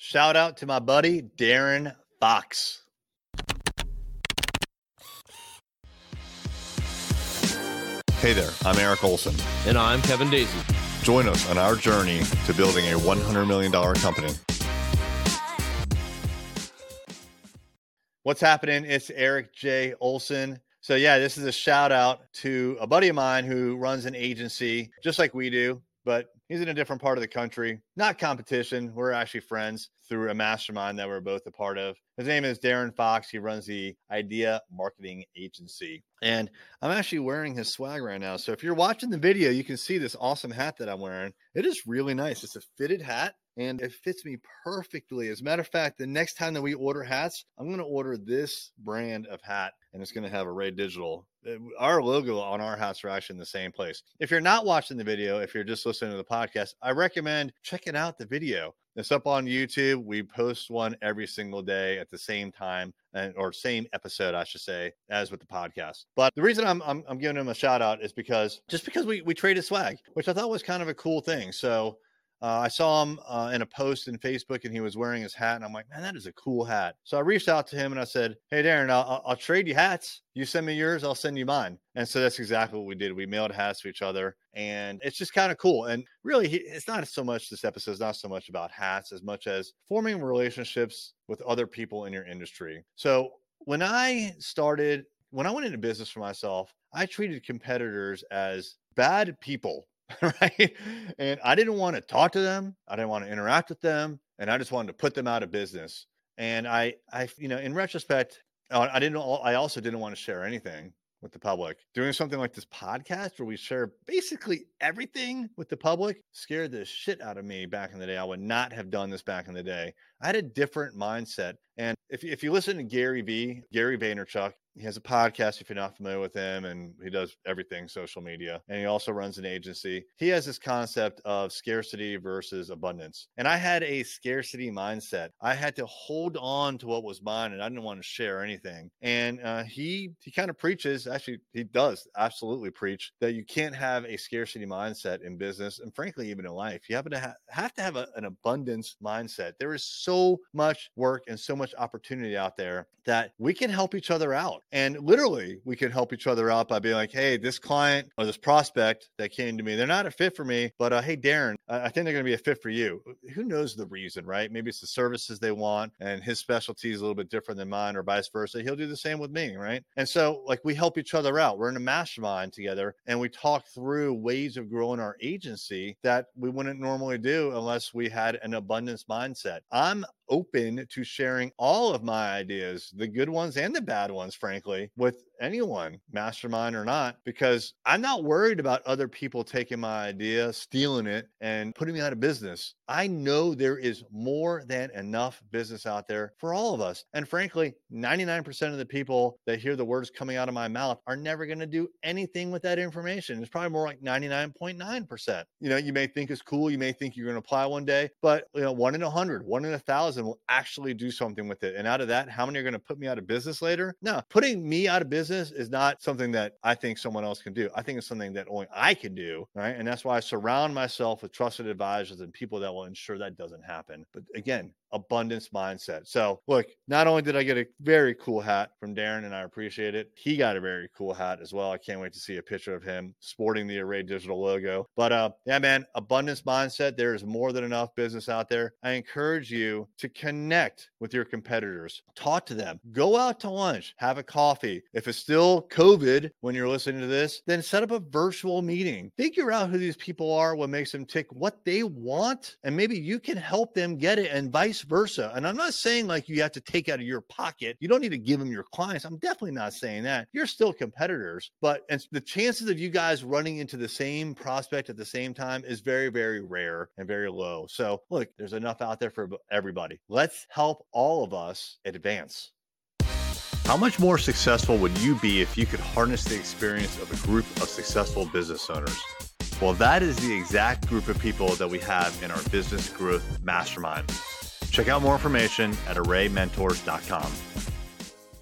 Shout out to my buddy Darren Fox. Hey there, I'm Eric Olson. And I'm Kevin Daisy. Join us on our journey to building a $100 million company. What's happening? It's Eric J. Olson. So, yeah, this is a shout out to a buddy of mine who runs an agency just like we do, but he's in a different part of the country. Not competition. We're actually friends through a mastermind that we're both a part of. His name is Darren Fox. He runs the Idea Marketing Agency. And I'm actually wearing his swag right now. So if you're watching the video, you can see this awesome hat that I'm wearing. It is really nice. It's a fitted hat and it fits me perfectly. As a matter of fact, the next time that we order hats, I'm going to order this brand of hat and it's going to have a Array Digital. Uh, our logo on our hats are actually in the same place. If you're not watching the video, if you're just listening to the podcast, I recommend checking out the video. It's up on YouTube. We post one every single day at the same time and or same episode, I should say, as with the podcast. But the reason I'm I'm, I'm giving him a shout out is because just because we we traded swag, which I thought was kind of a cool thing. So uh, I saw him uh, in a post in Facebook and he was wearing his hat. And I'm like, man, that is a cool hat. So I reached out to him and I said, hey, Darren, I'll, I'll trade you hats. You send me yours, I'll send you mine. And so that's exactly what we did. We mailed hats to each other. And it's just kind of cool. And really, it's not so much this episode is not so much about hats as much as forming relationships with other people in your industry. So when I started, when I went into business for myself, I treated competitors as bad people right? And I didn't want to talk to them. I didn't want to interact with them, and I just wanted to put them out of business. And I, I, you know, in retrospect, uh, I didn't. I also didn't want to share anything with the public. Doing something like this podcast where we share basically everything with the public scared the shit out of me back in the day. I would not have done this back in the day. I had a different mindset. And if, if you listen to Gary V, Gary Vaynerchuk, he has a podcast if you're not familiar with him and he does everything social media and he also runs an agency. He has this concept of scarcity versus abundance and i had a scarcity mindset. I had to hold on to what was mine and i didn't want to share anything and uh, he he kind of preaches actually he does absolutely preach that you can't have a scarcity mindset in business and frankly even in life. You have to ha- have to have a, an abundance mindset. There is so much work and so much opportunity out there that we can help each other out and literally, we could help each other out by being like, hey, this client or this prospect that came to me, they're not a fit for me, but uh, hey, Darren, I think they're going to be a fit for you. Who knows the reason, right? Maybe it's the services they want and his specialty is a little bit different than mine or vice versa. He'll do the same with me, right? And so, like, we help each other out. We're in a mastermind together and we talk through ways of growing our agency that we wouldn't normally do unless we had an abundance mindset. I'm open to sharing all of my ideas, the good ones and the bad ones, frankly, with anyone, mastermind or not, because I'm not worried about other people taking my idea, stealing it, and putting me out of business. I know there is more than enough business out there for all of us. And frankly, 99% of the people that hear the words coming out of my mouth are never going to do anything with that information. It's probably more like 99.9%. You know, you may think it's cool, you may think you're going to apply one day, but you know, one in a hundred, one in a thousand will actually do something with it. And out of that, how many are going to put me out of business later? No, putting me out of business business is not something that I think someone else can do. I think it's something that only I can do. Right. And that's why I surround myself with trusted advisors and people that will ensure that doesn't happen. But again, abundance mindset. So, look, not only did I get a very cool hat from Darren and I appreciate it, he got a very cool hat as well. I can't wait to see a picture of him sporting the Array Digital logo. But uh yeah, man, abundance mindset. There is more than enough business out there. I encourage you to connect with your competitors. Talk to them. Go out to lunch, have a coffee. If it's still COVID when you're listening to this, then set up a virtual meeting. Figure out who these people are, what makes them tick, what they want, and maybe you can help them get it and vice vice versa. And I'm not saying like you have to take out of your pocket. You don't need to give them your clients. I'm definitely not saying that. You're still competitors, but the chances of you guys running into the same prospect at the same time is very, very rare and very low. So look, there's enough out there for everybody. Let's help all of us advance. How much more successful would you be if you could harness the experience of a group of successful business owners? Well, that is the exact group of people that we have in our business growth mastermind. Check out more information at arraymentors.com.